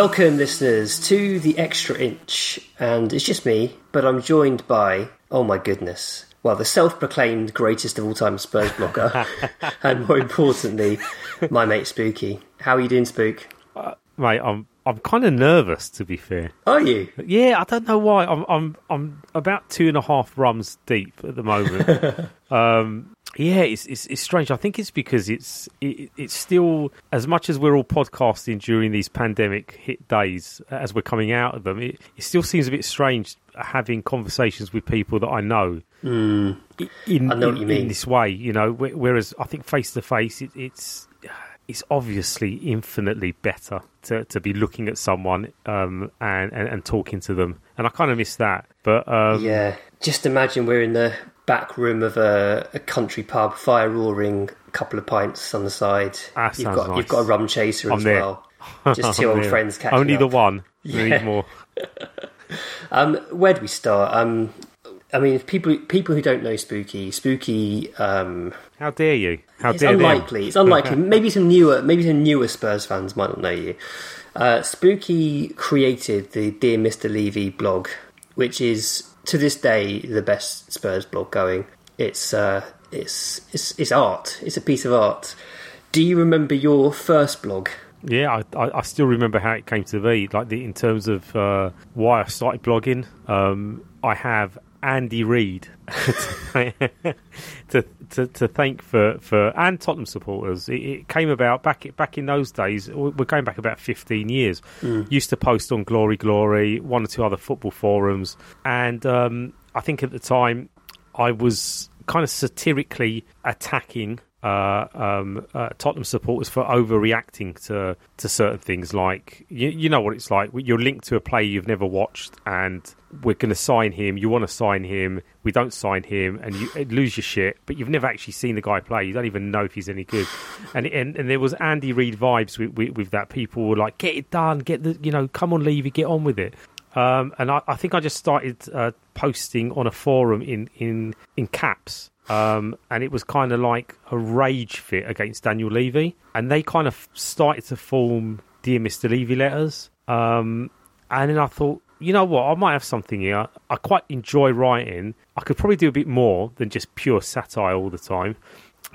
Welcome, listeners, to the Extra Inch, and it's just me, but I'm joined by, oh my goodness, well, the self-proclaimed greatest of all time Spurs blogger, and more importantly, my mate Spooky. How are you doing, Spook? Uh, mate, I'm I'm kind of nervous to be fair. Are you? Yeah, I don't know why. I'm I'm I'm about two and a half rums deep at the moment. um, yeah, it's, it's, it's strange. I think it's because it's it, it's still as much as we're all podcasting during these pandemic hit days as we're coming out of them. It, it still seems a bit strange having conversations with people that I know. Mm, in, I know in, what you mean. in this way, you know. Whereas I think face to face, it's it's obviously infinitely better to, to be looking at someone um, and, and, and talking to them. And I kind of miss that. But um, yeah, just imagine we're in the back room of a, a country pub, fire roaring, couple of pints on the side. That you've got nice. you've got a rum chaser I'm as there. well. Just two old there. friends catching Only the one. Yeah. need more. Um, where do we start? Um, I mean, if people people who don't know Spooky, Spooky, um, How dare you? How it's dare them. unlikely. It's unlikely. maybe some newer, maybe some newer Spurs fans might not know you. Uh, Spooky created the Dear Mr. Levy blog, which is to this day the best Spurs blog going. It's uh, it's it's it's art. It's a piece of art. Do you remember your first blog? Yeah, I, I, still remember how it came to be. Like the, in terms of uh, why I started blogging, um, I have Andy Reid to, to to thank for, for and Tottenham supporters. It, it came about back back in those days. We're going back about fifteen years. Used to post on Glory Glory, one or two other football forums, and um, I think at the time I was kind of satirically attacking uh, um, uh, Tottenham supporters for overreacting to to certain things. Like you, you know what it's like. You're linked to a player you've never watched, and we're going to sign him. You want to sign him. We don't sign him, and you lose your shit. But you've never actually seen the guy play. You don't even know if he's any good. And and, and there was Andy Reid vibes with, with, with that. People were like, "Get it done. Get the you know, come on, Levy, get on with it." Um, and I, I think I just started uh, posting on a forum in in in caps. Um, and it was kind of like a rage fit against Daniel Levy, and they kind of started to form "Dear Mr. Levy" letters. Um, and then I thought, you know what, I might have something here. I quite enjoy writing. I could probably do a bit more than just pure satire all the time.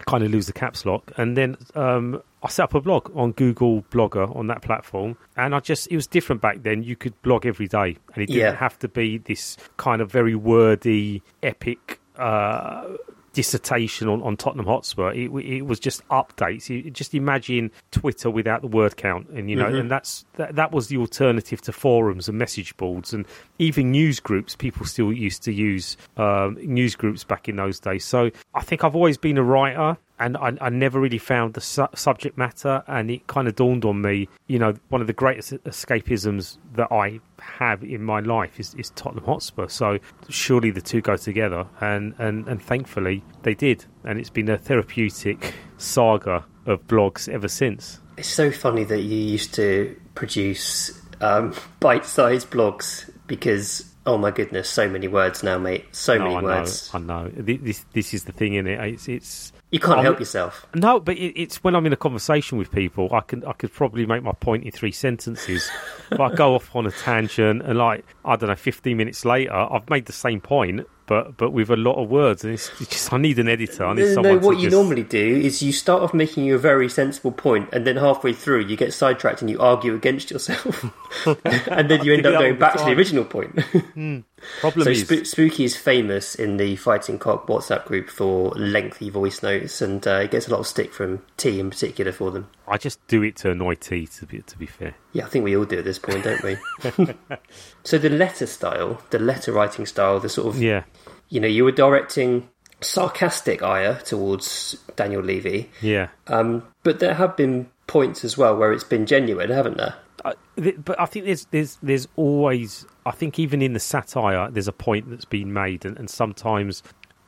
Kind of lose the caps lock, and then um, I set up a blog on Google Blogger on that platform, and I just it was different back then. You could blog every day, and it didn't Yeah. have to be this kind of very wordy, epic uh, dissertation on, on Tottenham Hotspur. It, it was just updates. You just imagine Twitter without the word count, and you know, and that's that, that was the alternative to forums and message boards and even news groups. People still used to use um, news groups back in those days. So I think I've always been a writer. And I, I never really found the su- subject matter, and it kind of dawned on me. You know, one of the greatest escapisms that I have in my life is, is Tottenham Hotspur. So surely the two go together, and, and, and thankfully they did. And it's been a therapeutic saga of blogs ever since. It's so funny that you used to produce um, bite-sized blogs because, oh my goodness, so many words now, mate. So No, many I know, words. I know. This this is the thing in it. It's it's You can't I'm- help yourself. No, but it, it's when I'm in a conversation with people, I can I could probably make my point in three sentences, but I go off on a tangent, and like I don't know, 15 minutes later, I've made the same point, but but with a lot of words, and it's, it's just I need an editor. I need No, someone. what to you just- normally do is you start off making a very sensible point, and then halfway through you get sidetracked and you argue against yourself, and then you end up going back to the original point. Hmm. Problem so is Sp- Spooky is famous in the Fighting Cock WhatsApp group for lengthy voice notes, and uh, he gets a lot of stick from T in particular for them. I just do it to annoy T. To be to be fair, Yeah, I think we all do at this point, don't we? so the letter style, the letter writing style, the sort of yeah, you know, you were directing sarcastic ire towards Daniel Levy, yeah. um, but there have been points as well where it's been genuine, haven't there? I, th- but I think there's there's there's always I think even in the satire there's a point that's been made and, and sometimes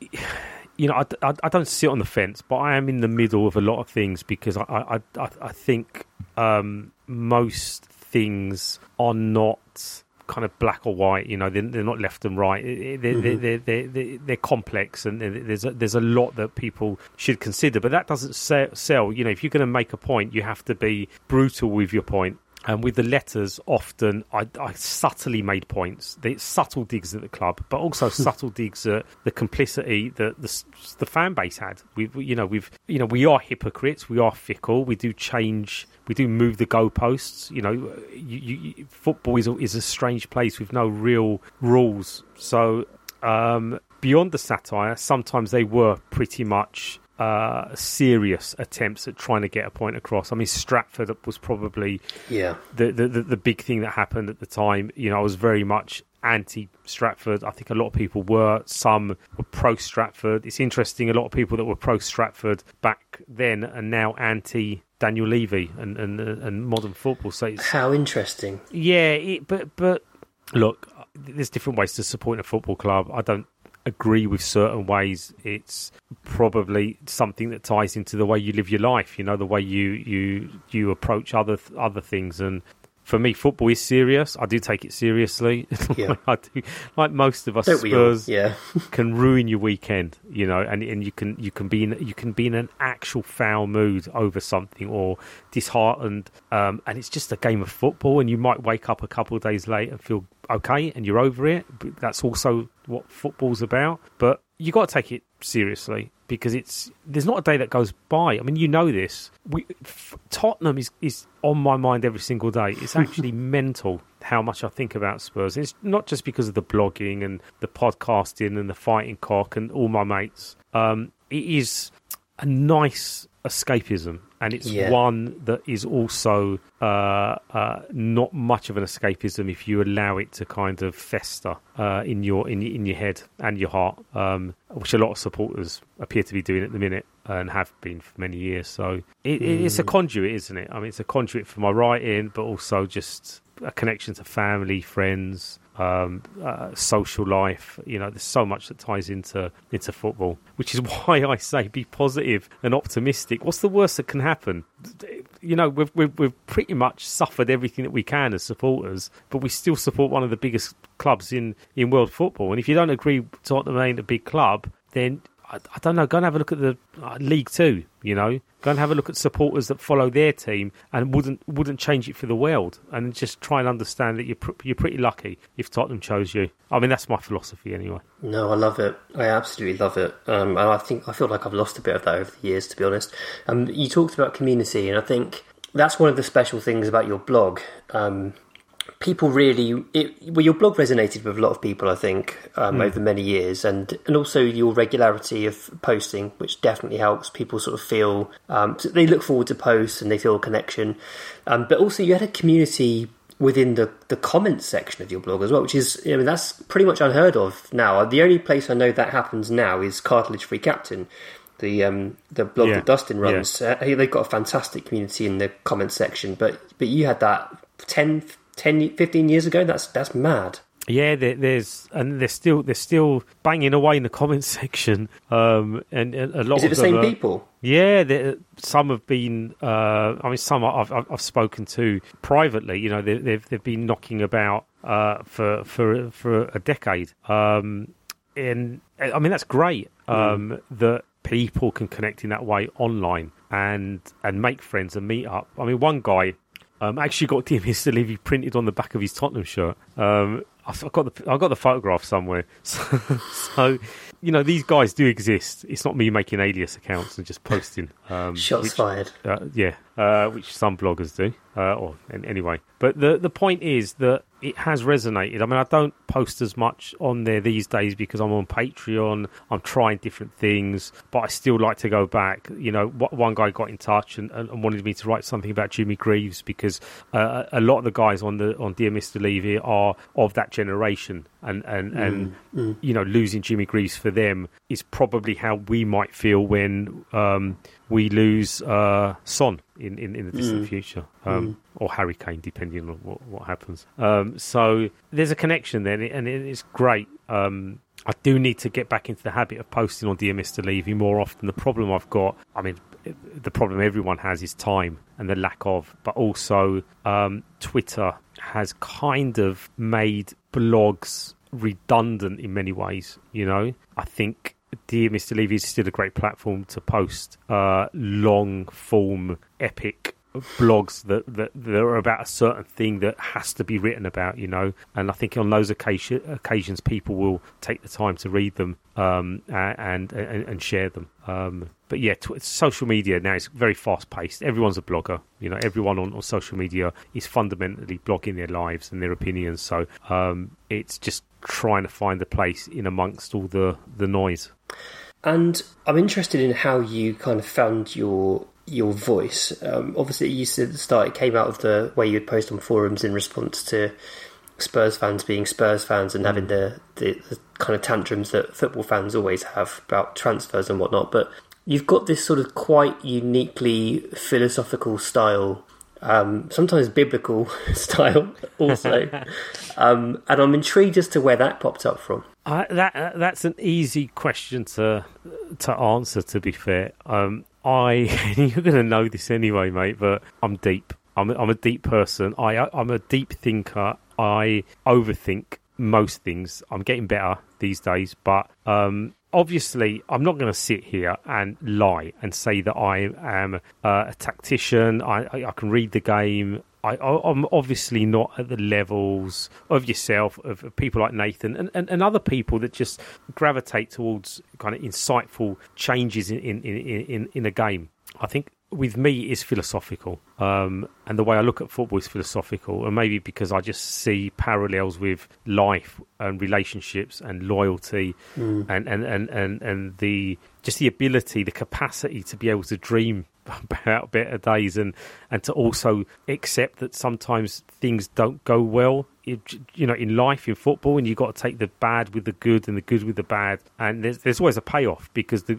you know I, I, I don't sit on the fence but I am in the middle of a lot of things because I I, I, I think um, most things are not kind of black or white. You know, they're, they're not left and right. They're, they're, they're, they're, they're, they're complex, and there's a, there's a lot that people should consider. But that doesn't sell. You know, if you're going to make a point, you have to be brutal with your point. And with the letters, often I, I subtly made points. The subtle digs at the club, but also subtle digs at the complicity that the, the fan base had. We, you know, we've, you know, we are hypocrites. We are fickle. We do change. We do move the goalposts. You know, you, you, football is a, is a strange place with no real rules. So um, beyond the satire, sometimes they were pretty much uh, serious attempts at trying to get a point across. I mean, Stratford was probably yeah the, the, the, the big thing that happened at the time. You know, I was very much anti Stratford. I think a lot of people were. Some were pro Stratford. It's interesting. A lot of people that were pro Stratford back then are now anti Daniel Levy and and, and modern football. So how interesting. Yeah, it, but but look, there's different ways to support a football club. I don't agree with certain ways. It's probably something that ties into the way you live your life. You know, the way you you you approach other other things. And for me, football is serious. I do take it seriously. Yeah. I do, like most of us Don't? Spurs Yeah. can ruin your weekend. You know, and and you can you can be in you can be in an actual foul mood over something or disheartened. Um, and it's just a game of football, and you might wake up a couple of days late and feel okay, and you're over it. But that's also what football's about. But you got to take it seriously because it's there's not a day that goes by. I mean, you know this. We, Tottenham is is on my mind every single day. It's actually mental how much I think about Spurs. It's not just because of the blogging and the podcasting and the fighting cock and all my mates. Um, it is a nice escapism, and it's Yeah. one that is also uh, uh, not much of an escapism if you allow it to kind of fester uh, in your in, in your head and your heart, um, which a lot of supporters appear to be doing at the minute and have been for many years. So it, it- it's a conduit, isn't it? I mean, it's a conduit for my writing, but also just a connection to family, friends, um, uh, social life. You know, there's so much that ties into into football, which is why I say be positive and optimistic. What's the worst that can happen? You know, we've, we've we've pretty much suffered everything that we can as supporters, but we still support one of the biggest clubs in in world football. And if you don't agree Tottenham ain't a big club, then I, I don't know. Go and have a look at the uh, League Two. You know, go and have a look at supporters that follow their team and wouldn't wouldn't change it for the world. And just try and understand that you're pr- you're pretty lucky if Tottenham chose you. I mean, that's my philosophy anyway. No, I love it. I absolutely love it. Um, and I think I feel like I've lost a bit of that over the years, to be honest. Um, you talked about community, and I think that's one of the special things about your blog. Um, people really, it, well, your blog resonated with a lot of people, I think, um, over many years, and and also your regularity of posting, which definitely helps people sort of feel um, they look forward to posts and they feel a connection. Um, but also, you had a community within the, the comments section of your blog as well, which is I mean that's pretty much unheard of now. The only place I know that happens now is Cartilage Free Captain, the um, the blog Yeah. that Dustin runs. Uh, they've got a fantastic community in the comments section, but but you had that 10, 10 15 years ago. That's that's mad. Yeah, there, there's and they're still they're still banging away in the comments section. Um, and, and a lot Is it of the same are- people? Yeah, there- some have been. Uh, I mean, some I've, I've I've spoken to privately. You know, they, they've they've been knocking about uh, for for for a decade. Um, and I mean, that's great um, that people can connect in that way online and and make friends and meet up. I mean, one guy um, actually got Mr. Levy printed on the back of his Tottenham shirt. Um, I've I've got the I've got the photograph somewhere. So, so, you know, these guys do exist. It's not me making alias accounts and just posting. Um, Shots which- fired. uh, yeah, uh, which some bloggers do. Uh, or anyway, but the the point is that it has resonated. I mean, I don't post as much on there these days because I'm on Patreon. I'm trying different things, but I still like to go back. You know, one guy got in touch and, and wanted me to write something about Jimmy Greaves because uh, a lot of the guys on the on Dear Mr. Levy are of that generation, and and and you know, losing Jimmy Greaves for them is probably how we might feel when um, we lose uh, Son in, in, in the distant future, um, or Harry Kane, depending on what, what happens. Um, so there's a connection there, and it- and it is great. Um, I do need to get back into the habit of posting on Dear Mr. Levy more often. The problem I've got, I mean, the problem everyone has is time and the lack of, but also um, Twitter has kind of made blogs redundant in many ways. You know, I think Dear Mr. Levy is still a great platform to post uh, long form, epic blogs that, that that are about a certain thing that has to be written about, you know. And I think on those occasion, occasions, people will take the time to read them um, and, and and share them. Um, but yeah, t- social media now is very fast paced. Everyone's a blogger. You know, everyone on, on, social media is fundamentally blogging their lives and their opinions. So um, it's just trying to find a place in amongst all the the noise. And I'm interested in how you kind of found your your voice. Um, obviously, you said at the start it came out of the way you'd post on forums in response to Spurs fans being Spurs fans and having the, the, the kind of tantrums that football fans always have about transfers and whatnot. But you've got this sort of quite uniquely philosophical style um, sometimes biblical style also. um, and I'm intrigued as to where that popped up from. Uh, that uh, that's an easy question to to answer. To be fair, um, I you're going to know this anyway, mate. But I'm deep. I'm I'm a deep person. I I'm a deep thinker. I overthink most things. I'm getting better these days, but um, obviously, I'm not going to sit here and lie and say that I am a tactician. I, I, I, can read the game. I, am obviously not at the levels of yourself, of, of people like Nathan, and, and, and, other people that just gravitate towards kind of insightful changes in, in, in, in, in a game. I think with me is philosophical, um, and the way I look at football is philosophical, and maybe because I just see parallels with life and relationships and loyalty, mm. and, and, and, and and the just the ability, the capacity to be able to dream about better days and and to also accept that sometimes things don't go well you know in life in football and you've got to take the bad with the good and the good with the bad and there's there's always a payoff because the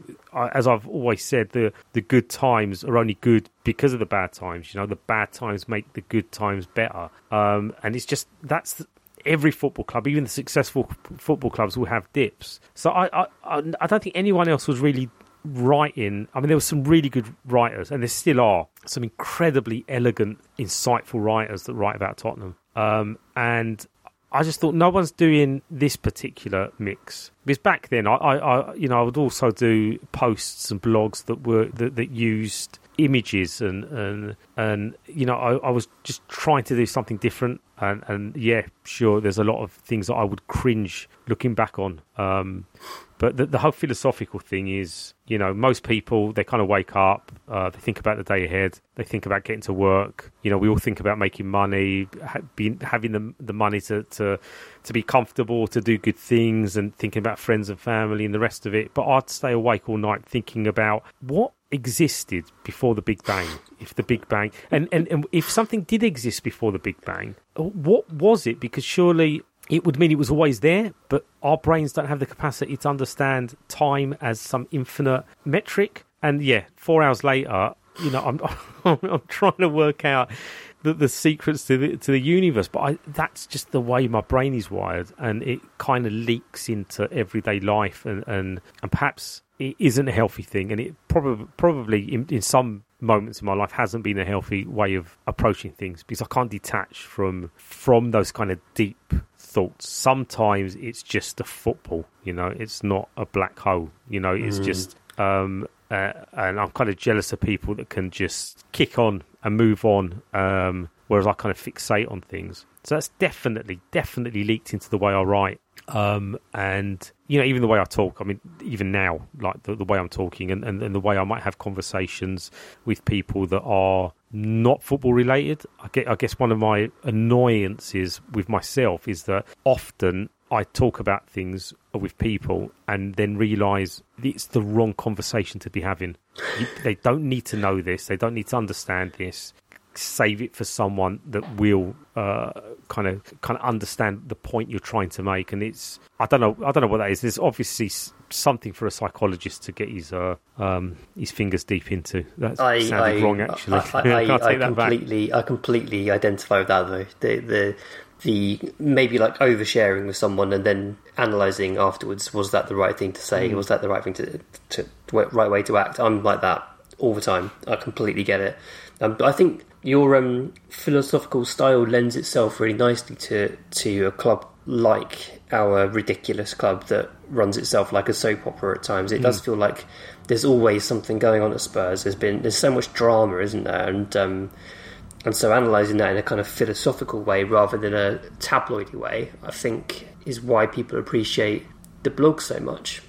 as I've always said the the good times are only good because of the bad times you know the bad times make the good times better um, and it's just that's every football club, even the successful football clubs, will have dips. So I, I, I don't think anyone else was really writing. I mean, there were some really good writers, and there still are some incredibly elegant, insightful writers that write about Tottenham. Um, and I just thought no one's doing this particular mix because back then I, I, I, you know I would also do posts and blogs that were that, that used images and and and you know I, I was just trying to do something different and and yeah sure there's a lot of things that I would cringe looking back on um, but the, the, whole philosophical thing is, you know, most people they kind of wake up, uh, they think about the day ahead, they think about getting to work. You know, we all think about making money, ha- being, having the the money to, to to be comfortable, to do good things, and thinking about friends and family and the rest of it. But I'd stay awake all night thinking about what existed before the Big Bang. If the Big Bang, and, and, and if something did exist before the Big Bang, what was it? Because surely it would mean it was always there, but our brains don't have the capacity to understand time as some infinite metric. And yeah, four hours later, you know, I'm I'm trying to work out the, the secrets to the to the universe, but I, that's just the way my brain is wired, and it kind of leaks into everyday life, and and, and perhaps it isn't a healthy thing, and it probably probably in, in some moments in my life hasn't been a healthy way of approaching things because I can't detach from from those kind of deep thoughts. Sometimes it's just a football, you know, it's not a black hole, you know, it's mm. just um, uh, and I'm kind of jealous of people that can just kick on and move on, um, whereas I kind of fixate on things. So that's definitely, definitely leaked into the way I write. Um, and you know, even the way I talk, I mean, even now, like the, the way I'm talking and, and, and, the way I might have conversations with people that are not football related. I, get, I guess one of my annoyances with myself is that often I talk about things with people and then realise it's the wrong conversation to be having. they don't need to know this. They don't need to understand this save it for someone that will uh, kind of kind of understand the point you're trying to make. And it's I don't know I don't know what that is. There's obviously something for a psychologist to get his uh, um, his fingers deep into. That I, sounded I, wrong actually. I, I, I completely back. I completely identify with that though. The the the maybe like oversharing with someone and then analyzing afterwards was that the right thing to say mm. was that the right thing to, to, to right way to act i'm like that all the time i completely get it um, but i think your um, philosophical style lends itself really nicely to to a club like our ridiculous club that runs itself like a soap opera at times. It does feel like there's always something going on at Spurs. There's been there's so much drama, isn't there? And um, and so analysing that in a kind of philosophical way rather than a tabloidy way, I think is why people appreciate the blog so much.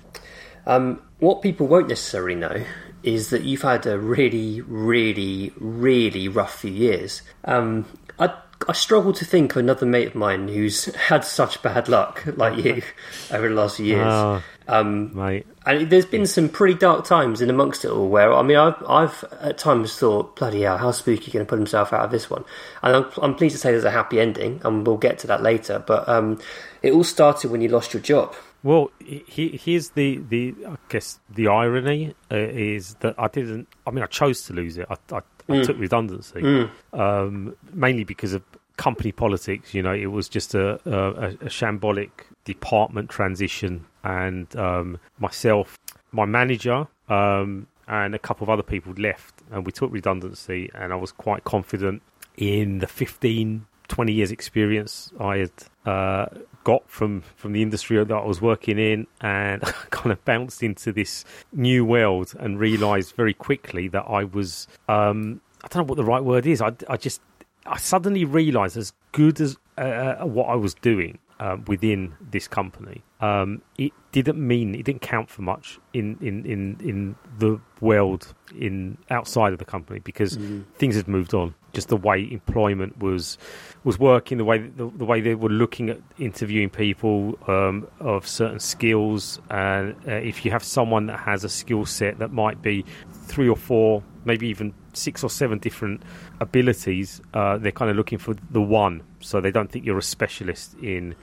Um, what people won't necessarily know is that you've had a really, really, really rough few years. Um, I I struggle to think of another mate of mine who's had such bad luck like you over the last few years. Oh, Um, mate. and there's been some pretty dark times in amongst it all where, I mean, I've, I've at times thought, bloody hell, how Spooky going to put himself out of this one? And I'm, I'm pleased to say there's a happy ending, and we'll get to that later. But um, it all started when you lost your job. Well, he, here's the, the I guess the irony uh, is that I didn't. I mean, I chose to lose it. I, I, I took redundancy um, mainly because of company politics. You know, it was just a, a, a shambolic department transition, and um, myself, my manager, um, and a couple of other people left, and we took redundancy. And I was quite confident in the 15, 20 years experience I had uh, got from from the industry that I was working in, and kind of bounced into this new world and realised very quickly that I was um, I don't know what the right word is. I, I just I suddenly realised as good as uh, what I was doing uh, within this company, um, it didn't mean it didn't count for much in, in, in, in the world in outside of the company because things had moved on. Just the way employment was was working, the way the, the way they were looking at interviewing people um, of certain skills, and uh, if you have someone that has a skill set that might be three or four, maybe even six or seven different abilities, uh, they're kind of looking for the one. So they don't think you're a specialist in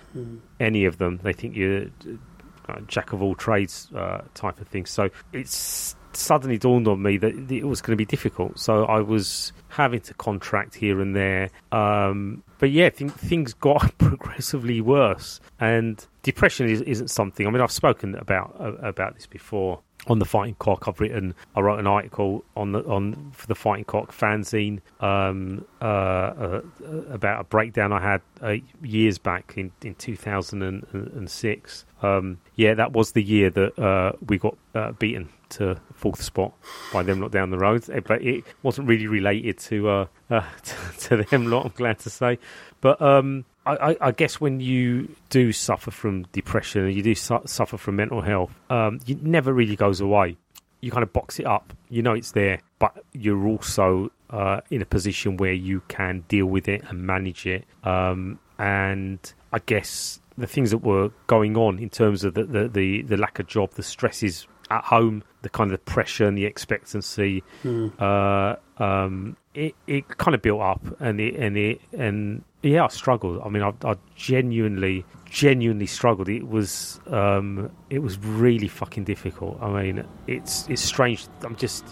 any of them. They think you're uh, jack of all trades uh, type of thing. So it's suddenly dawned on me that it was going to be difficult. So I was having to contract here and there. Um, but yeah, th- things got progressively worse, and depression is, isn't something. I mean, I've spoken about uh, about this before on the Fighting Cock. I've written, I wrote an article on the on for the Fighting Cock fanzine um, uh, uh, about a breakdown I had uh, years back in in 2006. Um, yeah, that was the year that uh, we got uh, beaten to fourth spot by them lot down the road. Eh, But it wasn't really related to uh, to, to them lot. I'm glad to say. But um, I, I, guess when you do suffer from depression you do su- suffer from mental health, um, it never really goes away. You kind of box it up. You know it's there, but you're also uh, in a position where you can deal with it and manage it. Um, and I guess the things that were going on in terms of the, the, the, the lack of job, the stresses at home, the kind of the pressure and the expectancy, uh, um, it, it kind of built up and it, and it, and yeah, I struggled. I mean, I, I genuinely, genuinely struggled. It was, um, it was really fucking difficult. I mean, it's, it's strange. I'm just,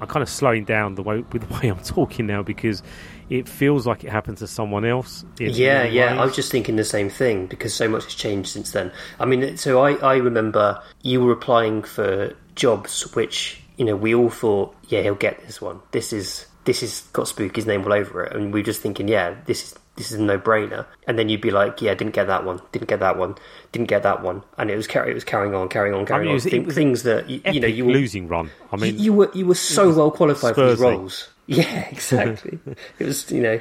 I'm kind of slowing down the way with the way I'm talking now because it feels like it happened to someone else. Yeah, yeah. I was just thinking the same thing because so much has changed since then. I mean, so I, I remember you were applying for jobs which, you know, we all thought, yeah, he'll get this one. This is this has got Spooky's name all over it, and we were just thinking, yeah, this is this is a no brainer. And then you'd be like, yeah, didn't get that one, didn't get that one, didn't get that one, and it was car- it was carrying on, carrying on, carrying mean, it on. was- it was things that you, you know you were, losing run. I mean, you were you were so well qualified for these roles. Yeah, exactly. it was you know,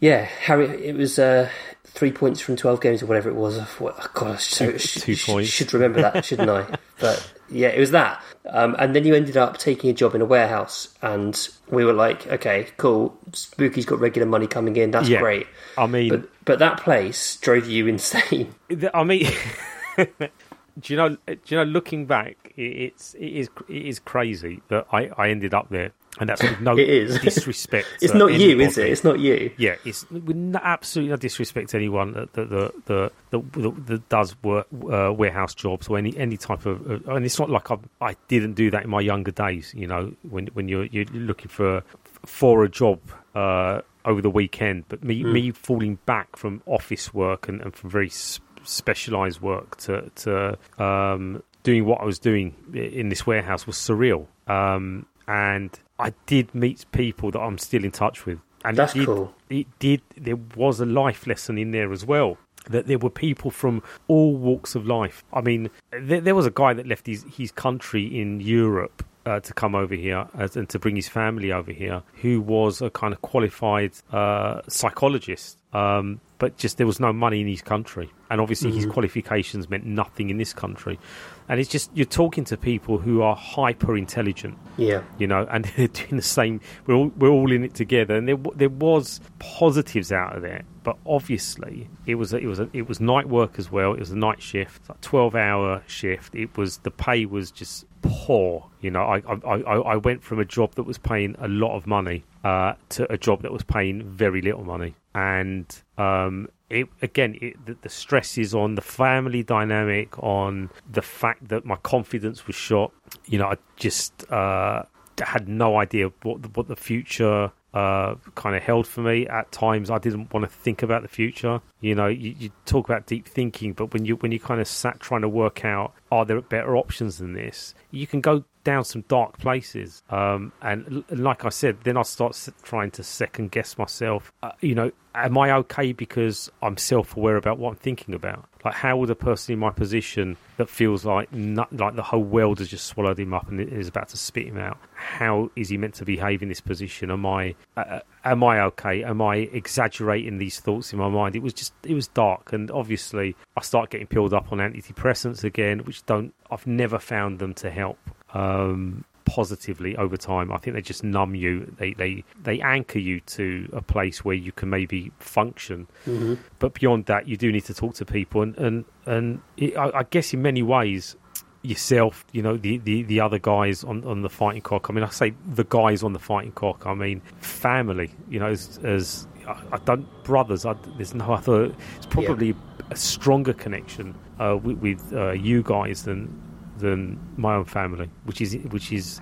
yeah. Harry, it was uh, three points from twelve games or whatever it was. I thought, oh, God, I so, sh- two sh- points. should remember that, shouldn't I? But yeah, it was that. Um, and then you ended up taking a job in a warehouse, and we were like, okay, cool. Spooky's got regular money coming in. That's Yeah. great. I mean, But but that place drove you insane. I mean, do you know? Do you know? Looking back, it's it is it is crazy that I, I ended up there, and that's with no It is. disrespect. It's not you, is it? it's not you. Yeah, it's with no, absolutely no disrespect to anyone that that that, that, that, that, does work, uh, warehouse jobs or any any type of. Uh, and it's not like I I didn't do that in my younger days. You know, when when you're you're looking for for a job. Uh, over the weekend, but me me falling back from office work and, and from very s- specialized work to to um, doing what I was doing in this warehouse was surreal. Um, and I did meet people that I'm still in touch with. And That's it did, cool. It did. There was a life lesson in there as well. that there were people from all walks of life. I mean, there, there was a guy that left his, his country in Europe uh, to come over here as, and to bring his family over here, who was a kind of qualified uh, psychologist. Um, but just there was no money in his country, and obviously mm-hmm. his qualifications meant nothing in this country. And it's just you're talking to people who are hyper intelligent, yeah, you know, and they're doing the same. We're all we're all in it together, and there there was positives out of there, but obviously it was a, it was a, it was night work as well. It was a night shift, a twelve hour shift. It was the pay was just poor. You know, I, I, I went from a job that was paying a lot of money uh, to a job that was paying very little money, and um, it again it, the, the stress is on the family dynamic, on the fact that my confidence was shot. You know, I just uh, had no idea what the, what the future uh, kind of held for me. At times, I didn't want to think about the future. You know, you, you, talk about deep thinking, but when you when you kind of sat trying to work out are there better options than this, you can go down some dark places. Um, and like I said, then I start trying to second guess myself. Uh, you know, am I okay because I'm self aware about what I'm thinking about? Like, how would a person in my position that feels like not, like the whole world has just swallowed him up and is about to spit him out? How is he meant to behave in this position? Am I uh, am I okay? Am I exaggerating these thoughts in my mind? It was just it was dark, and obviously I start getting peeled up on antidepressants again, which don't I've never found them to help. Um, positively over time. I think they just numb you. They they they anchor you to a place where you can maybe function. Mm-hmm. But beyond that, you do need to talk to people, and and and it, I, I, guess in many ways. Yourself, you know, the, the, the other guys on, on the fighting cock. I mean, I say the guys on the fighting cock. I mean, family. You know, as, as I, I don't brothers. I, there's no other. It's probably yeah. a stronger connection uh, with, with uh, you guys than than my own family, which is which is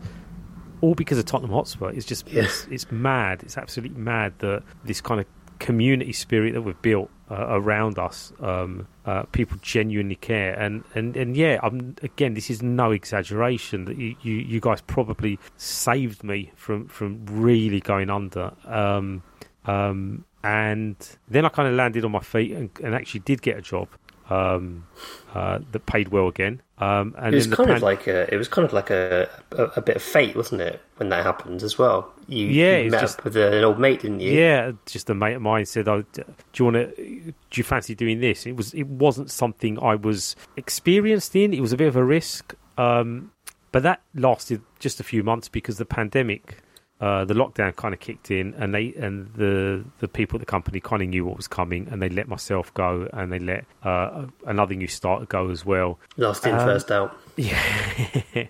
all because of Tottenham Hotspur. It's just yeah. it's, it's, mad. It's absolutely mad that this kind of community spirit that we've built uh, around us, um, uh, people genuinely care. And and and yeah, I'm, again, this is no exaggeration. That you, you, you guys probably saved me from from really going under. Um, um, and then I kind of landed on my feet and, and actually did get a job um, uh, that paid well again. Um, and it was kind pan- of like a, it was kind of like a, a, a bit of fate, wasn't it, when that happened as well? You, yeah, you met just, up with an old mate, didn't you? Yeah, just a mate of mine said, "Oh, do you want to? Do you fancy doing this?" It was it wasn't something I was experienced in. It was a bit of a risk, um, but that lasted just a few months because the pandemic uh, the lockdown kind of kicked in, and they and the the people at the company kind of knew what was coming, and they let myself go, and they let uh, another new starter go as well. Last in, um, first out. Yeah.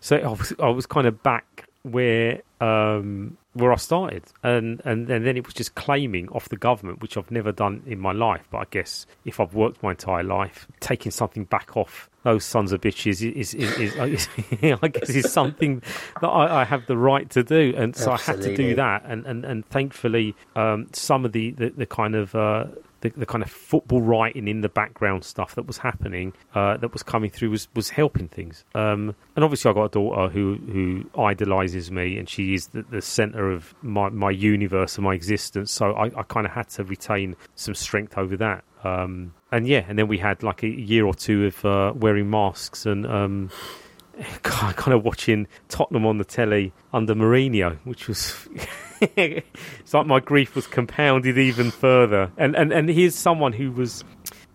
so I was I was kind of back where um, where I started, and, and and then it was just claiming off the government, which I've never done in my life. But I guess if I've worked my entire life, taking something back off those sons of bitches is, is, is, is I guess is something that I, I, have the right to do, and so Absolutely. I had to do that. And and and thankfully, um, some of the the, the kind of uh, the, the, kind of football writing in the background stuff that was happening, uh, that was coming through, was, was helping things. Um, and obviously, I got a daughter who who idolizes me, and she is the, the center of my, my universe and my existence. So I, I kind of had to retain some strength over that. Um, and yeah, and then we had like a year or two of uh, wearing masks and um, kind of watching Tottenham on the telly under Mourinho, which was. it's like my grief was compounded even further. And and and here's someone who was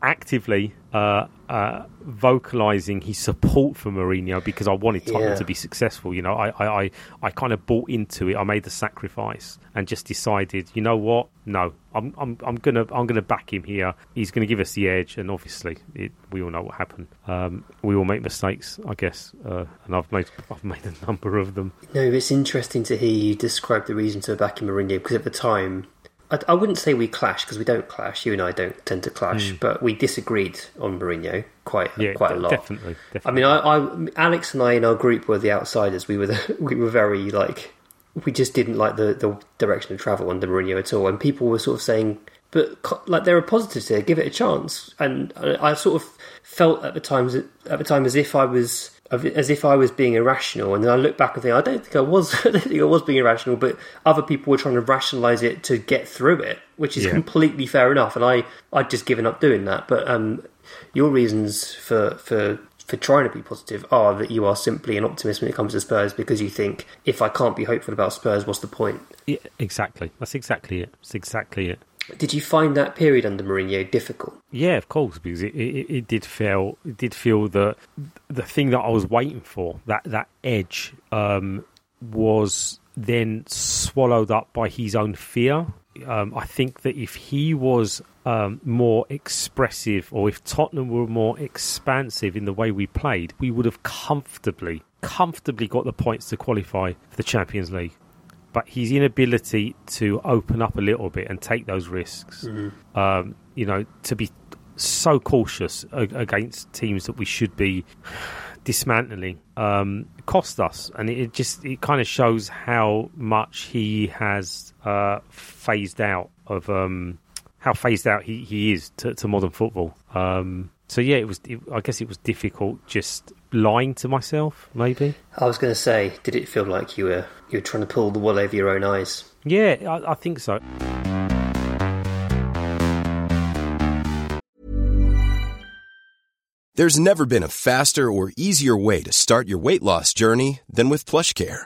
actively uh, uh, vocalizing his support for Mourinho because I wanted Tottenham yeah. to be successful. You know, I, I, I, I, kind of bought into it. I made the sacrifice and just decided, you know what? No, I'm, I'm, I'm gonna, I'm gonna back him here. He's gonna give us the edge, and obviously, it, we all know what happened. Um, we all make mistakes, I guess, uh, and I've made, I've made a number of them. No, it's interesting to hear you describe the reason to back him Mourinho because at the time I, I wouldn't say we clash because we don't clash. You and I don't tend to clash, mm. but we disagreed on Mourinho quite yeah, quite a lot. Definitely, definitely. I mean, I, I, Alex and I in our group were the outsiders. We were the, we were very like we just didn't like the the direction of travel under Mourinho at all, and people were sort of saying. But like there are positives here, give it a chance. And I, I sort of felt at the times at the time as if I was as if I was being irrational, and then I look back and think, I don't think I was. I don't think I was being irrational, but other people were trying to rationalise it to get through it, which is Yeah. completely fair enough. And I, I'd just given up doing that. But um, your reasons for for for trying to be positive are that you are simply an optimist when it comes to Spurs because you think if I can't be hopeful about Spurs, what's the point? Yeah, exactly. That's exactly it. That's exactly it. Did you find that period under Mourinho difficult? Yeah, of course, because it, it, it did feel it did feel that the thing that I was waiting for that that edge um, was then swallowed up by his own fear. Um, I think that if he was um, more expressive, or if Tottenham were more expansive in the way we played, we would have comfortably, comfortably got the points to qualify for the Champions League. But his inability to open up a little bit and take those risks, um, you know, to be so cautious a- against teams that we should be dismantling um, cost us, and it, it just it kind of shows how much he has uh, phased out of um, how phased out he, he is to, to modern football. Um, so yeah, it was. It, I guess it was difficult just lying to myself, maybe. I was going to say, did it feel like you were you were trying to pull the wool over your own eyes? Yeah, I, I think so. There's never been a faster or easier way to start your weight loss journey than with PlushCare.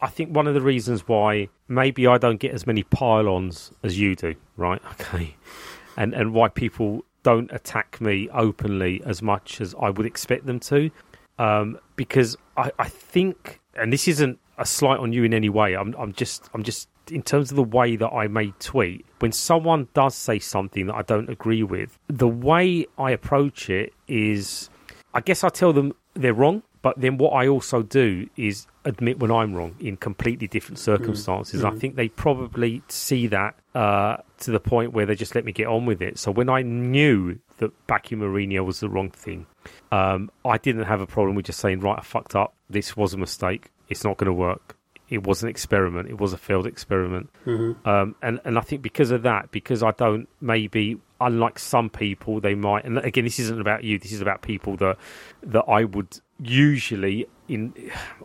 I think one of the reasons why maybe I don't get as many pile-ons as you do, right? Okay, and and why people don't attack me openly as much as I would expect them to, um, because I, I think, and this isn't a slight on you in any way. I'm I'm just I'm just in terms of the way that I may tweet. When someone does say something that I don't agree with, the way I approach it is, I guess I tell them they're wrong. But then what I also do is admit when I'm wrong in completely different circumstances. I think they probably see that uh, to the point where they just let me get on with it. So when I knew that backing Mourinho was the wrong thing, um, I didn't have a problem with just saying, right, I fucked up. This was a mistake. It's not going to work. It was an experiment. It was a failed experiment. Um, and, and I think because of that, because I don't maybe, unlike some people, they might, and again, this isn't about you, this is about people that, that I would usually in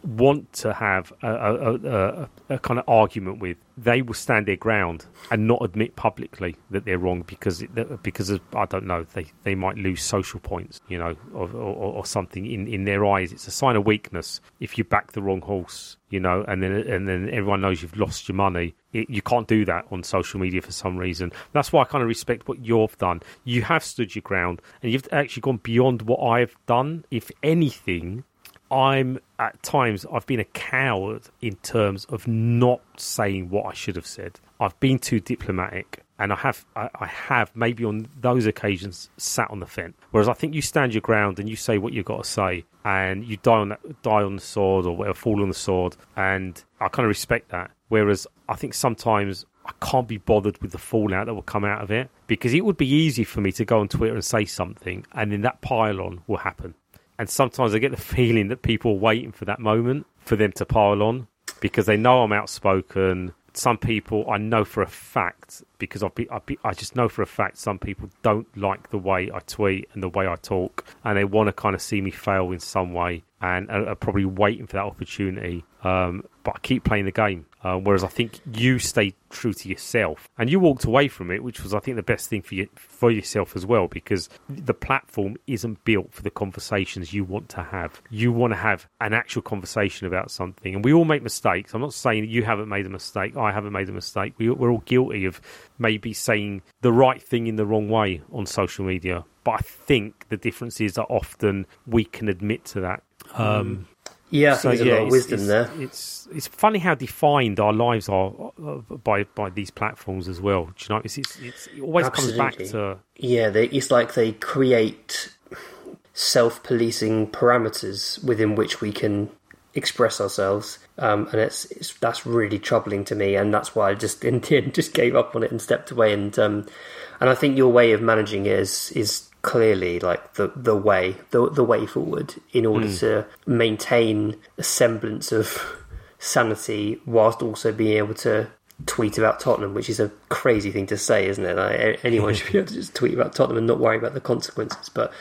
want to have a, a, a, a, kind of argument with, they will stand their ground and not admit publicly that they're wrong because it, because of I don't know they, they might lose social points, you know, or, or, or something in, in their eyes. It's a sign of weakness if you back the wrong horse, you know, and then and then everyone knows you've lost your money. It, you can't do that on social media for some reason. That's why I kind of respect what you've done. You have stood your ground, and you've actually gone beyond what I've done. If anything, I'm at times I've been a coward in terms of not saying what I should have said. I've been too diplomatic, and I have I, I have maybe on those occasions sat on the fence. Whereas I think you stand your ground and you say what you've got to say, and you die on that die on the sword or whatever, fall on the sword, and I kind of respect that. Whereas I think sometimes I can't be bothered with the fallout that will come out of it because it would be easy for me to go on Twitter and say something, and then that pile-on will happen. And sometimes I get the feeling that people are waiting for that moment for them to pile on because they know I'm outspoken. Some people I know for a fact because I've be, I've be, I just know for a fact some people don't like the way I tweet and the way I talk, and they want to kind of see me fail in some way, and are, are probably waiting for that opportunity. Um, but I keep playing the game. Uh, whereas I think you stayed true to yourself and you walked away from it, which was, I think, the best thing for you, for yourself as well, because the platform isn't built for the conversations you want to have. You want to have an actual conversation about something, and we all make mistakes. I'm not saying you haven't made a mistake. I haven't made a mistake. We, we're all guilty of maybe saying the right thing in the wrong way on social media. But I think the difference is that often we can admit to that. Um, Yeah, think there's a lot of wisdom it's, there. It's it's funny how defined our lives are uh, by by these platforms as well. Do you know? It's, it's, it's it always comes back to Yeah, they, it's like they create self-policing parameters within which we can express ourselves, um, and it's, it's that's really troubling to me, and that's why I just in the end just gave up on it and stepped away. And um, and I think your way of managing it is is clearly like the the way the the way forward in order to maintain a semblance of sanity whilst also being able to tweet about Tottenham, which is a crazy thing to say, isn't it? Like, anyone should be able to just tweet about Tottenham and not worry about the consequences. But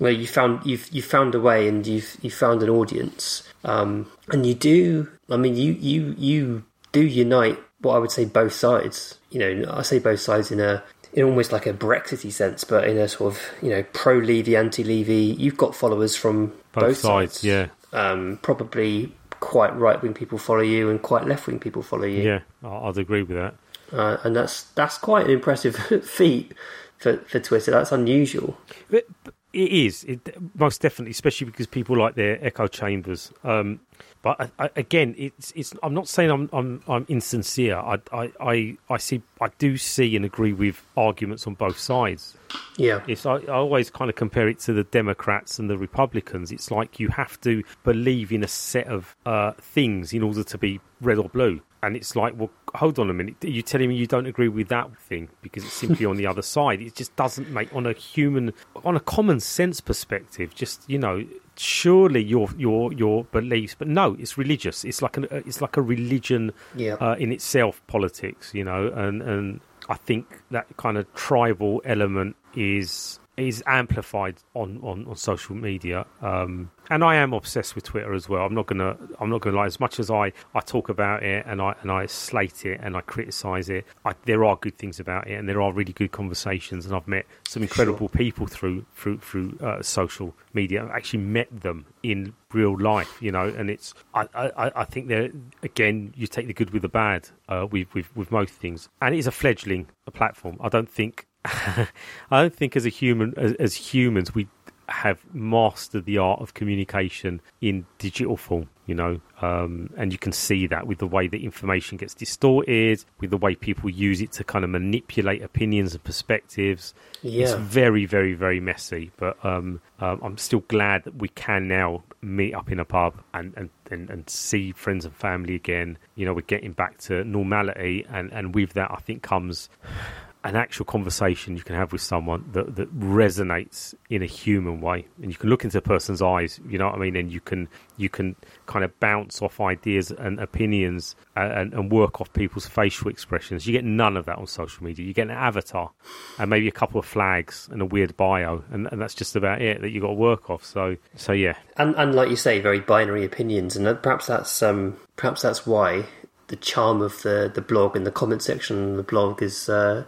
well, you found you've you found a way, and you've you found an audience, um, and you do. I mean, you you you do unite what I would say both sides. You know, I say both sides in a in almost like a Brexity sense, but in a sort of you know pro Levy, anti Levy. You've got followers from both, both, sides. Yeah, um, probably quite right wing people follow you and quite left wing people follow you. yeah, I- I'd agree with that. Uh, and that's that's quite an impressive feat for, for Twitter. That's unusual. It, it is it, most definitely, especially because people like their echo chambers. Um, but I, I, again, it's it's. I'm not saying I'm I'm, I'm insincere. I, I I I see. I do see and agree with arguments on both sides. Yeah, It's I, I always kind of compare it to the Democrats and the Republicans. It's like you have to believe in a set of uh, things in order to be red or blue. And it's like, well, hold on a minute. Are you telling me you don't agree with that thing because it's simply on the other side? It just doesn't make on a human, on a common sense perspective. Just you know, surely your your your beliefs, but no, it's religious. It's like an it's like a religion Yeah. uh, in itself. Politics, you know, and and I think that kind of tribal element is is amplified on, on, on social media. Um, and I am obsessed with Twitter as well. I'm not gonna I'm not gonna lie. As much as I, I talk about it and I and I slate it and I criticise it, I, there are good things about it and there are really good conversations. And I've met some incredible people through through through uh, social media. I've actually met them in real life, you know. And it's I I, I think there again you take the good with the bad uh, with, with with most things. And it is a fledgling platform. I don't think I don't think as a human as, as humans we have mastered the art of communication in digital form you know um, and you can see that with the way that information gets distorted with the way people use it to kind of manipulate opinions and perspectives. It's very very very messy but um, um, i'm still glad that we can now meet up in a pub and, and, and, and see friends and family again. You know we're getting back to normality and, and with that i think comes an actual conversation you can have with someone that, that resonates in a human way. And you can look into a person's eyes you know what i mean? And you can you can kind of bounce off ideas and opinions and, and, and work off people's facial expressions. You get none of that on social media. You get an avatar and maybe a couple of flags and a weird bio and, and that's just about it that you got to work off. So so yeah. And and like you say, very binary opinions, and perhaps that's um, perhaps that's why the charm of the the blog and the comment section of the blog is uh,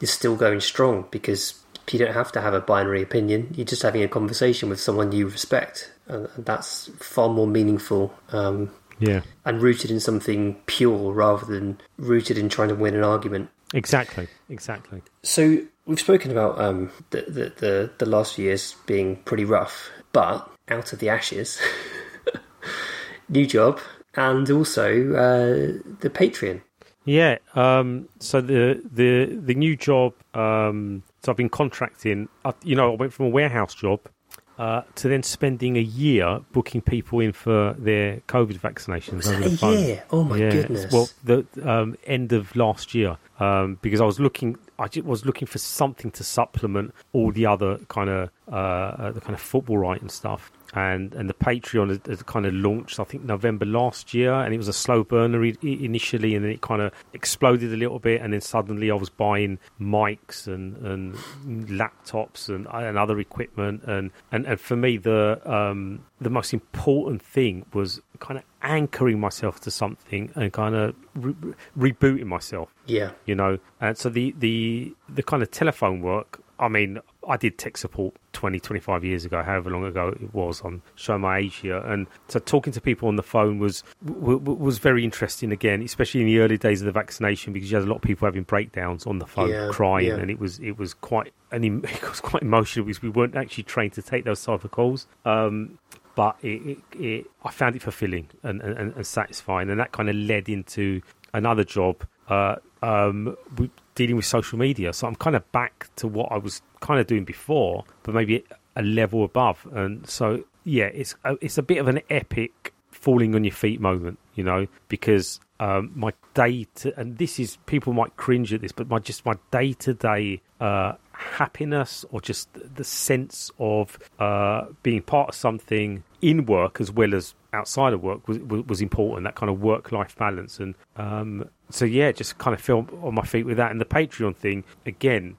is still going strong because you don't have to have a binary opinion. You're just having a conversation with someone you respect, and, and that's far more meaningful. Um, yeah and rooted in something pure rather than rooted in trying to win an argument. exactly exactly So we've spoken about um, the, the the the last few years being pretty rough, but out of the ashes, new job, and also uh, the Patreon. Yeah. Um, so the the the new job. Um, so I've been contracting. I, you know, I went from a warehouse job uh, to then spending a year booking people in for their COVID vaccinations Was over that the a phone. year? Oh my yeah, goodness! Well, the um, end of last year, um, because I was looking, I just was looking for something to supplement all the other kind of uh, uh, the kind of football writing stuff. And and the Patreon has, has kind of launched. I think November last year, and it was a slow burner initially, and then it kind of exploded a little bit, and then suddenly I was buying mics and and laptops and and other equipment, and and, and for me the um, the most important thing was kind of anchoring myself to something and kind of re- rebooting myself. Yeah, you know, and so the the the kind of telephone work. I mean, I did tech support 20, 25 years ago, however long ago it was. I'm showing my age here, and so talking to people on the phone was w- was very interesting again, especially in the early days of the vaccination, because you had a lot of people having breakdowns on the phone, Yeah, crying, yeah. and it was it was quite and it was quite emotional because we weren't actually trained to take those type of calls. Um, but it, it, it, I found it fulfilling and, and, and satisfying, and that kind of led into another job uh, um, with dealing with social media. So I'm kind of back to what I was kind of doing before, but maybe a level above. And so yeah, it's a, it's a bit of an epic falling on your feet moment, you know, because um, my day to and this is people might cringe at this, but my just my day to day happiness or just the sense of uh, being part of something in work as well as outside of work was, was, important. That kind of work life balance, and um, so yeah, just kind of fell on my feet with that. And the Patreon thing again,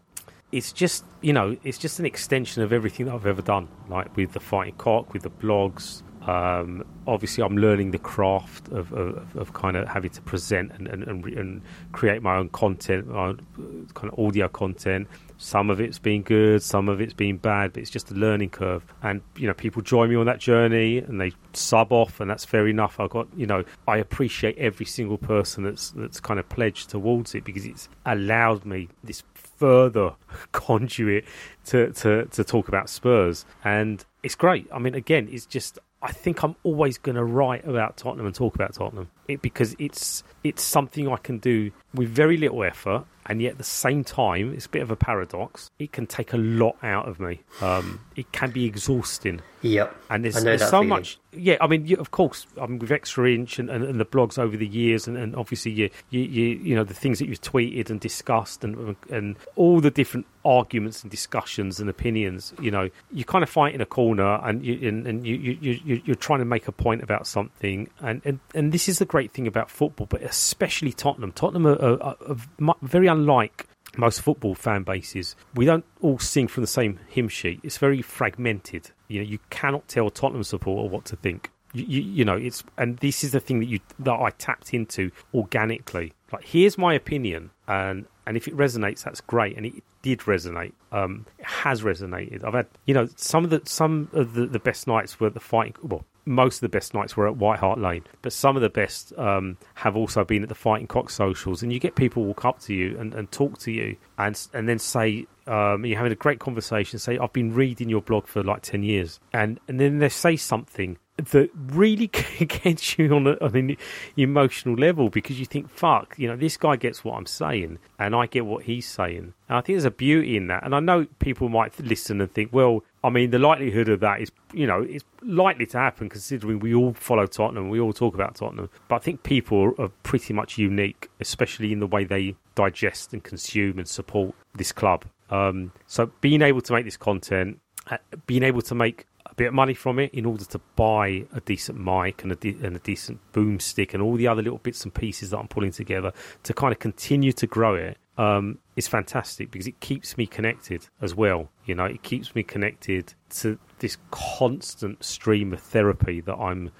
it's just you know it's just an extension of everything that I've ever done, like with the fighting cock, with the blogs. Um, obviously, I'm learning the craft of, of, of kind of having to present and, and, and create my own content, my own kind of audio content. Some of it's been good, some of it's been bad, but it's just a learning curve. And you know, people join me on that journey, and they sub off, and that's fair enough. I got you know, I appreciate every single person that's that's kind of pledged towards it because it's allowed me this further conduit to, to, to talk about Spurs. And it's great. I mean, again, it's just I think I'm always going to write about Tottenham and talk about Tottenham it, because it's it's something I can do with very little effort, and yet at the same time, it's a bit of a paradox. It can take a lot out of me. Um, it can be exhausting. Yep. And there's, there's so feeling. much. Yeah, I mean, you, of course, I mean, with Extra Inch and, and, and the blogs over the years, and, and obviously, you, you, you, you know, the things that you've tweeted and discussed, and and all the different arguments and discussions and opinions. You know, you kind of fight in a corner, and you and, and you, you, you you're trying to make a point about something, and, and and this is the great thing about football, but especially Tottenham. Tottenham are, are, are, very unlike most football fan bases. We don't all sing from the same hymn sheet. It's very fragmented. You know, you cannot tell Tottenham supporter what to think. You, you, you know, it's and this is the thing that you that I tapped into organically. Like, here's my opinion, and and if it resonates, that's great. And it did resonate. Um, it has resonated. I've had, you know, some of the some of the, the best nights were the fighting. Well, most of the best nights were at White Hart Lane, but some of the best um, have also been at the Fighting Cock socials. And you get people walk up to you and, and talk to you, and and then say um, you're having a great conversation. Say, I've been reading your blog for like ten years, and and then they say something that really gets you on, a, on an emotional level because you think, fuck, you know, this guy gets what I'm saying, and I get what he's saying. And I think there's a beauty in that. And I know people might listen and think, well, I mean, the likelihood of that is, you know, it's likely to happen considering we all follow Tottenham, we all talk about Tottenham. But I think people are pretty much unique, especially in the way they digest and consume and support this club. Um, so being able to make this content, uh, being able to make a bit of money from it in order to buy a decent mic and a, de- and a decent boomstick and all the other little bits and pieces that I'm pulling together to kind of continue to grow it um, is fantastic because it keeps me connected as well. You know, it keeps me connected to this constant stream of therapy that I'm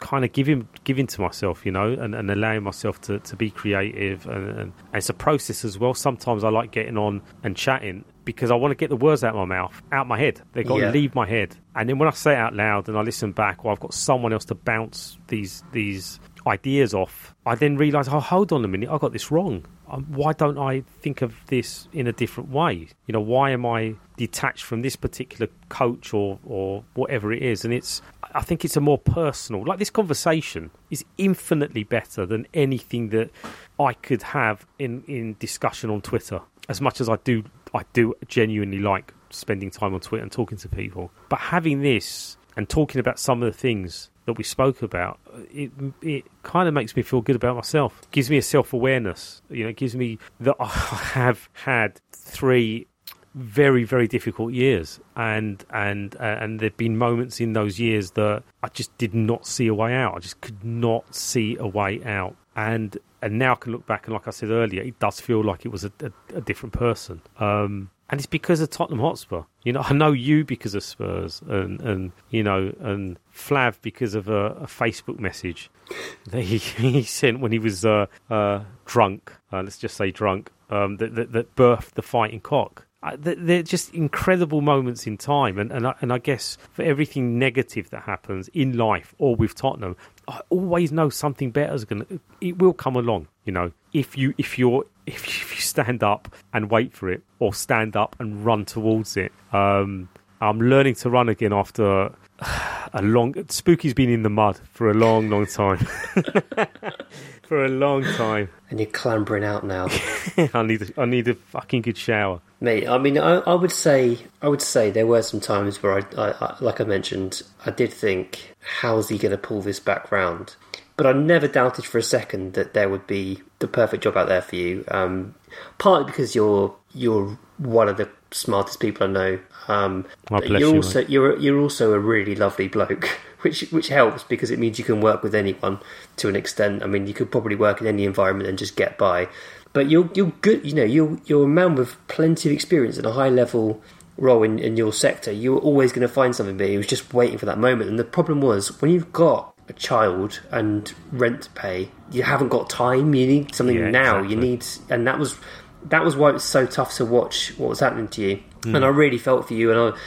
kind of giving giving to myself, you know, and, and allowing myself to, to be creative. And, and, and it's a process as well. Sometimes I like getting on and chatting because I want to get the words out of my mouth, out my head. They've got Yeah. to leave my head. And then when I say it out loud and I listen back, or I've got someone else to bounce these these ideas off, I then realise, oh, hold on a minute, I got this wrong. Um, why don't I think of this in a different way? You know, why am I detached from this particular coach or or whatever it is? And it's, I think it's a more personal. Like this conversation is infinitely better than anything that I could have in in discussion on Twitter. As much as I do, I do genuinely like spending time on Twitter and talking to people. But having this and talking about some of the things that we spoke about, it it kind of makes me feel good about myself. gives me a self awareness. You know, it gives me that I have had three very very difficult years, and and uh, and there've been moments in those years that I just did not see a way out. I just could not see a way out, and and now I can look back and like I said earlier, it does feel like it was a, a, a different person. Um, and it's because of Tottenham Hotspur. You know, I know you because of Spurs, and and you know, and Flav because of a, a Facebook message that he, he sent when he was uh, uh, drunk. Uh, let's just say drunk. Um, that, that, that birthed the fighting cock. They're just incredible moments in time, and and I, and I guess for everything negative that happens in life or with Tottenham, I always know something better is going to. It will come along, you know. If you if you're if you, if you stand up and wait for it, or stand up and run towards it. Um, I'm learning to run again after a long. Spooky's been in the mud for a long, long time. for a long time. And you're clambering out now. I need a, I need a fucking good shower. Mate, I mean, I, I would say, I would say there were some times where I, I, I like I mentioned, I did think, how's he going to pull this back round? But I never doubted for a second that there would be the perfect job out there for you. Um, partly because you're you're one of the smartest people I know. Um, Oh, you're you, also mate. you're you're also a really lovely bloke, which which helps because it means you can work with anyone to an extent. I mean, you could probably work in any environment and just get by. But you're you're good. You know, you're you're a man with plenty of experience and a high level role in, in your sector. You're always going to find something. But he was just waiting for that moment. And the problem was when you've got a child and rent to pay, you haven't got time. You need something Yeah, now. exactly. You need, and that was that was why it was so tough to watch what was happening to you. Hmm. And I really felt for you. And I,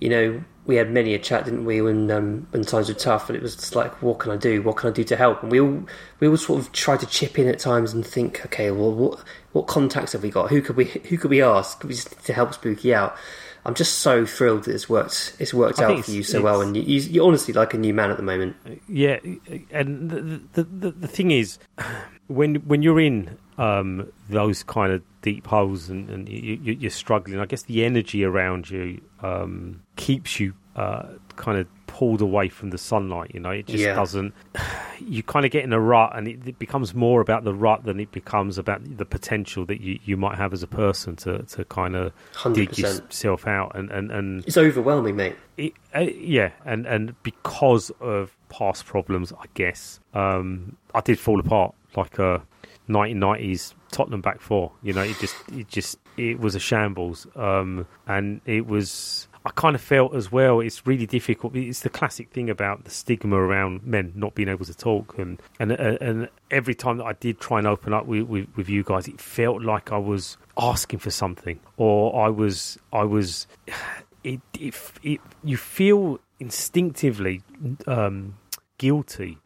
you know, we had many a chat, didn't we, when um, when times were tough, and it was just like, what can I do? What can I do to help? And we all we all sort of tried to chip in at times and think, okay, well, what what contacts have we got? Who could we who could we ask? Could we just to help Spooky out? I'm just so thrilled that it's worked. It's worked I out for you so well, and you, you, you're honestly like a new man at the moment. Yeah, and the the, the, the thing is, when when you're in um, those kind of deep holes and, and you, you- you're struggling, I guess the energy around you um, keeps you uh, kind of pulled away from the sunlight. You know, it just Yeah. doesn't. You kind of get in a rut, and it, it becomes more about the rut than it becomes about the potential that you, you might have as a person to, to kind of dig 100%. yourself out and, and, and It's overwhelming, mate. it, uh, yeah, and and because of past problems, I guess um, I did fall apart like a 1990s Tottenham back four. You know, it just it just it was a shambles, um, and it was. I kind of felt as well. It's really difficult. It's the classic thing about the stigma around men not being able to talk, and and uh, and every time that I did try and open up with, with, with you guys, it felt like I was asking for something, or I was I was it, it, it you feel instinctively um, guilty,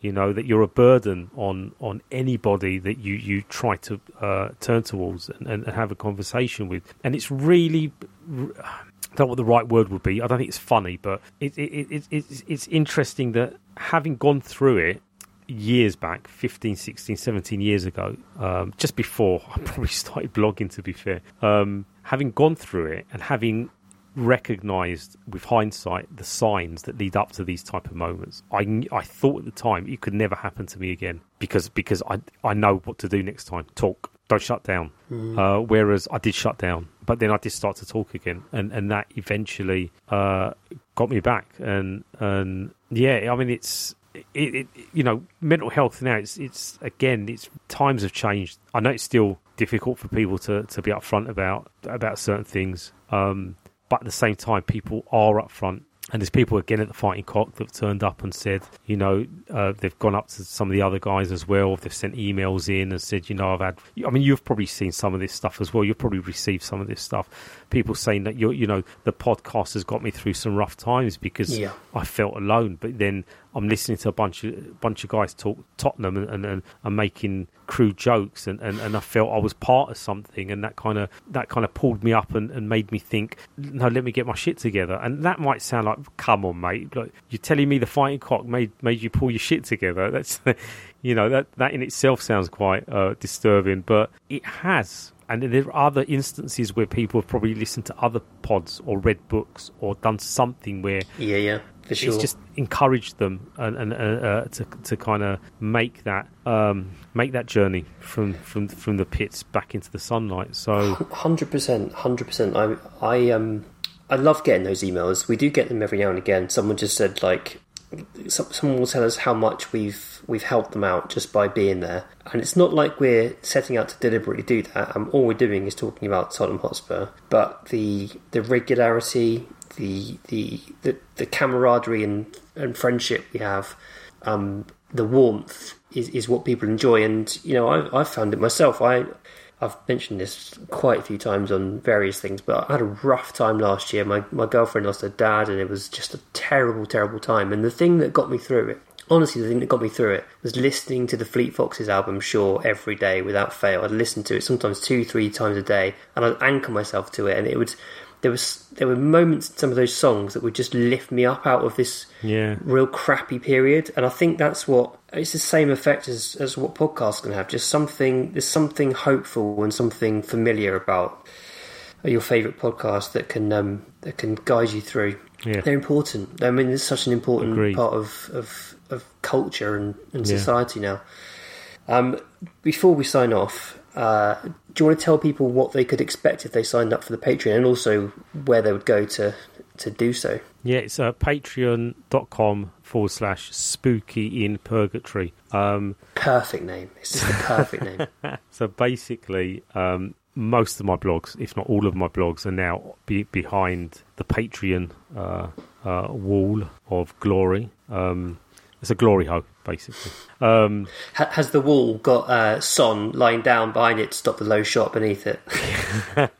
you know, that you're a burden on, on anybody that you, you try to uh, turn towards and, and have a conversation with. And it's really, I don't know what the right word would be. I don't think it's funny, but it, it, it, it, it's, it's interesting that having gone through it, years back 15 16 17 years ago um, just before i probably started blogging to be fair um, having gone through it and having recognized with hindsight the signs that lead up to these type of moments. I i thought at the time it could never happen to me again because because i i know what to do next time. Talk. Don't shut down. Uh, whereas i did shut down but then i did start to talk again and and that eventually uh, got me back. And and yeah i mean it's it, it, you know, mental health now. It's, it's again, it's times have changed. I know it's still difficult for people to, to be upfront about about certain things, um, but at the same time, people are upfront. And there's people again at the Fighting Cock that have turned up and said, you know, uh, they've gone up to some of the other guys as well. They've sent emails in and said, you know, I've had. I mean, you've probably seen some of this stuff as well. You've probably received some of this stuff. People saying that you, you know, the podcast has got me through some rough times because Yeah. I felt alone. But then I'm listening to a bunch of bunch of guys talk Tottenham and and, and, and making crude jokes, and, and, and I felt I was part of something, and that kind of that kind of pulled me up and, and made me think, no, let me get my shit together. And that might sound like, come on, mate, like you're telling me the fighting cock made made you pull your shit together. That's you know that that in itself sounds quite uh, disturbing, but it has. And there are other instances where people have probably listened to other pods or read books or done something where Yeah, yeah. For sure. it's just encouraged them and, and uh, uh, to to kind of make that um, make that journey from, from from the pits back into the sunlight. So Hundred percent, hundred percent. I I um I love getting those emails. We do get them every now and again. Someone just said like, someone will tell us how much we've we've helped them out just by being there, and it's not like we're setting out to deliberately do that. Um, all we're doing is talking about Tottenham Hotspur, but the the regularity, the the the, the camaraderie and, and friendship we have, um, the warmth is, is what people enjoy. And you know, I I've found it myself. I I've mentioned this quite a few times on various things, but I had a rough time last year. My my girlfriend lost her dad, and it was just a terrible, terrible time. And the thing that got me through it, honestly, the thing that got me through it was listening to the Fleet Foxes album "Shore" every day without fail. I'd listen to it sometimes two, three times a day, and I'd anchor myself to it, and it would. There was there were moments in some of those songs that would just lift me up out of this yeah, real crappy period. And I think that's what it's the same effect as, as what podcasts can have. Just something there's something hopeful and something familiar about your favourite podcast that can um, that can guide you through. Yeah. They're important. I mean, it's such an important Agreed. part of, of of culture and, and Yeah. society now. Um, before we sign off, uh, do you want to tell people what they could expect if they signed up for the Patreon, and also where they would go to to do so? yeah. It's uh, patreon.com forward slash spooky in purgatory. Um, Perfect name. It's just the perfect name. So basically, um, most of my blogs, if not all of my blogs, are now be- behind the Patreon uh, uh, wall of glory. Um, it's a glory hole, basically. Um, Ha- Has the wall got uh, Son lying down behind it to stop the low shot beneath it?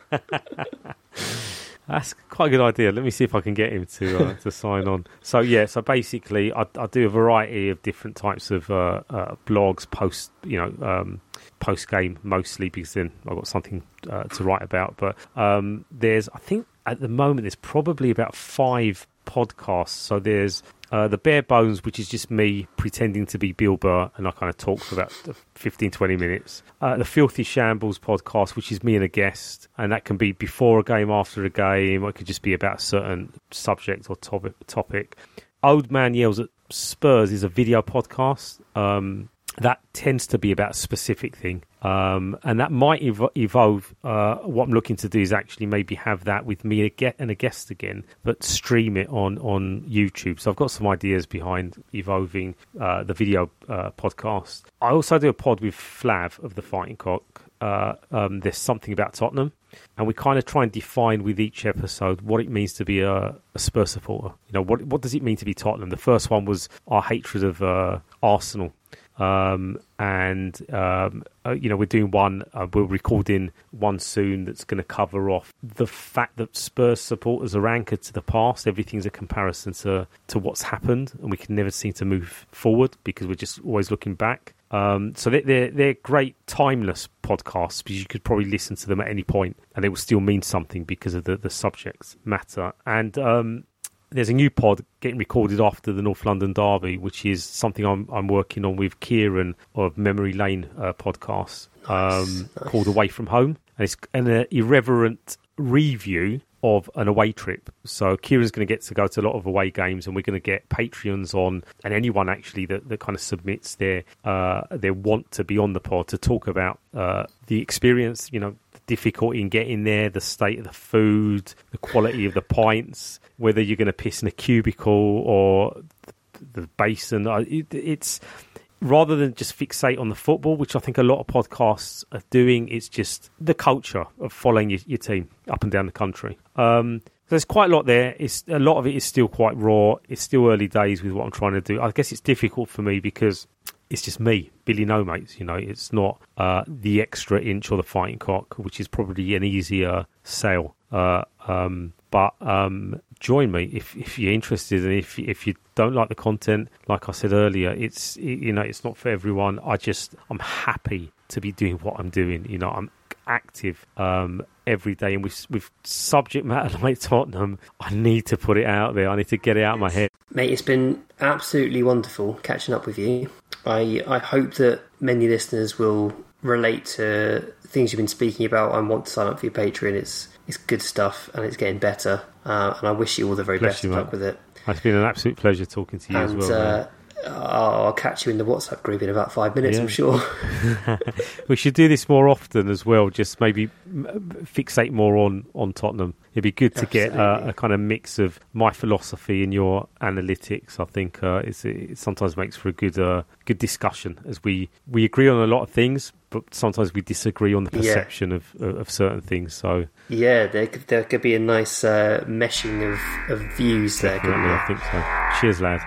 That's quite a good idea. Let me see if I can get him to uh, to sign on. So yeah, so basically, I, I do a variety of different types of uh, uh, blogs, post you know, um, post game mostly because then I've got something uh, to write about. But um, there's, I think, at the moment there's probably about five podcasts. So there's uh, the bare bones, which is just me pretending to be Bill Burr, and I kind of talk for about 15, 20 minutes. Uh, the Filthy Shambles podcast, which is me and a guest, and that can be before a game, after a game, it could just be about a certain subject or topic. topic. Old Man Yells at Spurs is a video podcast. Um, that tends to be about a specific thing. Um, and that might ev- evolve. Uh, what I'm looking to do is actually maybe have that with me and a guest again, but stream it on, on YouTube. So I've got some ideas behind evolving uh, the video uh, podcast. I also do a pod with Flav of the Fighting Cock. Uh, um, there's something about Tottenham, and we kind of try and define with each episode what it means to be a, a Spurs supporter. You know, what what does it mean to be Tottenham? The first one was our hatred of uh, Arsenal um, and um, uh, you know we're doing one. Uh, we're recording one soon that's going to cover off the fact that Spurs supporters are anchored to the past. Everything's a comparison to to what's happened, and we can never seem to move forward because we're just always looking back. Um, so they're, they're great timeless podcasts because you could probably listen to them at any point and they will still mean something because of the the subject matter. And um, there's a new pod getting recorded after the North London Derby, which is something I'm I'm working on with Kieran of Memory Lane uh, podcast um, called Away from Home, and it's an uh, irreverent review of an away trip. So Kieran's going to get to go to a lot of away games, and we're going to get Patreons on, and anyone actually that, that kind of submits their uh, their want to be on the pod to talk about uh, the experience. You know, difficulty in getting there, the state of the food, the quality of the pints, whether you're going to piss in a cubicle or the basin. It, it's rather than just fixate on the football, which I think a lot of podcasts are doing. It's just the culture of following your, your team up and down the country. Um, there's quite a lot there. It's a lot of it is still quite raw. It's still early days with what I'm trying to do. I guess it's difficult for me because it's just me, Billy No Mates. You know, it's not uh, the extra inch or the fighting cock, which is probably an easier sale. Uh, um, but um, join me if, if you're interested, and if if you don't like the content, like I said earlier, it's you know it's not for everyone. I just I'm happy to be doing what I'm doing. You know, I'm active um, every day, and with with subject matter like Tottenham, I need to put it out there. I need to get it out of my head. Mate, it's been absolutely wonderful catching up with you. I I hope that many listeners will relate to things you've been speaking about and want to sign up for your Patreon. It's it's good stuff and it's getting better. Uh, and I wish you all the very Bless best you, of luck with it. It's been an absolute pleasure talking to you and as well. uh, I'll catch you in the WhatsApp group in about five minutes. Yeah. I'm sure. we should do this more often as well. Just maybe fixate more on, on Tottenham. It'd be good to get uh, Absolutely. a kind of mix of my philosophy and your analytics. I think uh, it's, it sometimes makes for a good uh, good discussion as we, we agree on a lot of things, but sometimes we disagree on the Yeah. perception of, of, of certain things. So yeah, there could, there could be a nice uh, meshing of, of views there. definitely. I think so. Cheers, lad.